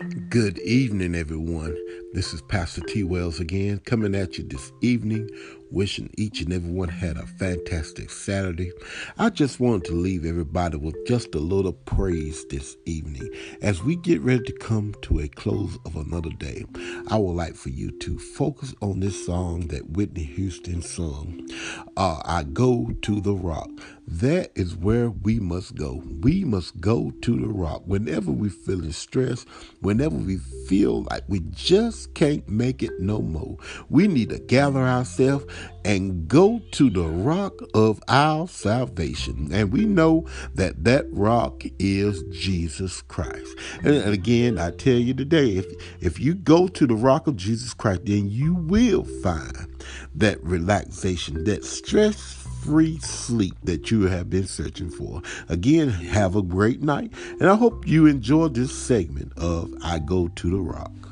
Good evening, everyone. This is Pastor T. Wells again, coming at you this evening wishing each and everyone had a fantastic Saturday. I just wanted to leave everybody with just a little praise this evening. As we get ready to come to a close of another day, I would like for you to focus on this song that Whitney Houston sung. Uh, I go to the rock. That is where we must go. We must go to the rock. Whenever we're feeling stressed, whenever we feel like we just can't make it no more, we need to gather ourselves and go to the rock of our salvation. And we know that that rock is Jesus Christ. And again, I tell you today, if, if you go to the rock of Jesus Christ, then you will find that relaxation, that stress free sleep that you have been searching for. Again, have a great night, and I hope you enjoyed this segment of I Go to the Rock.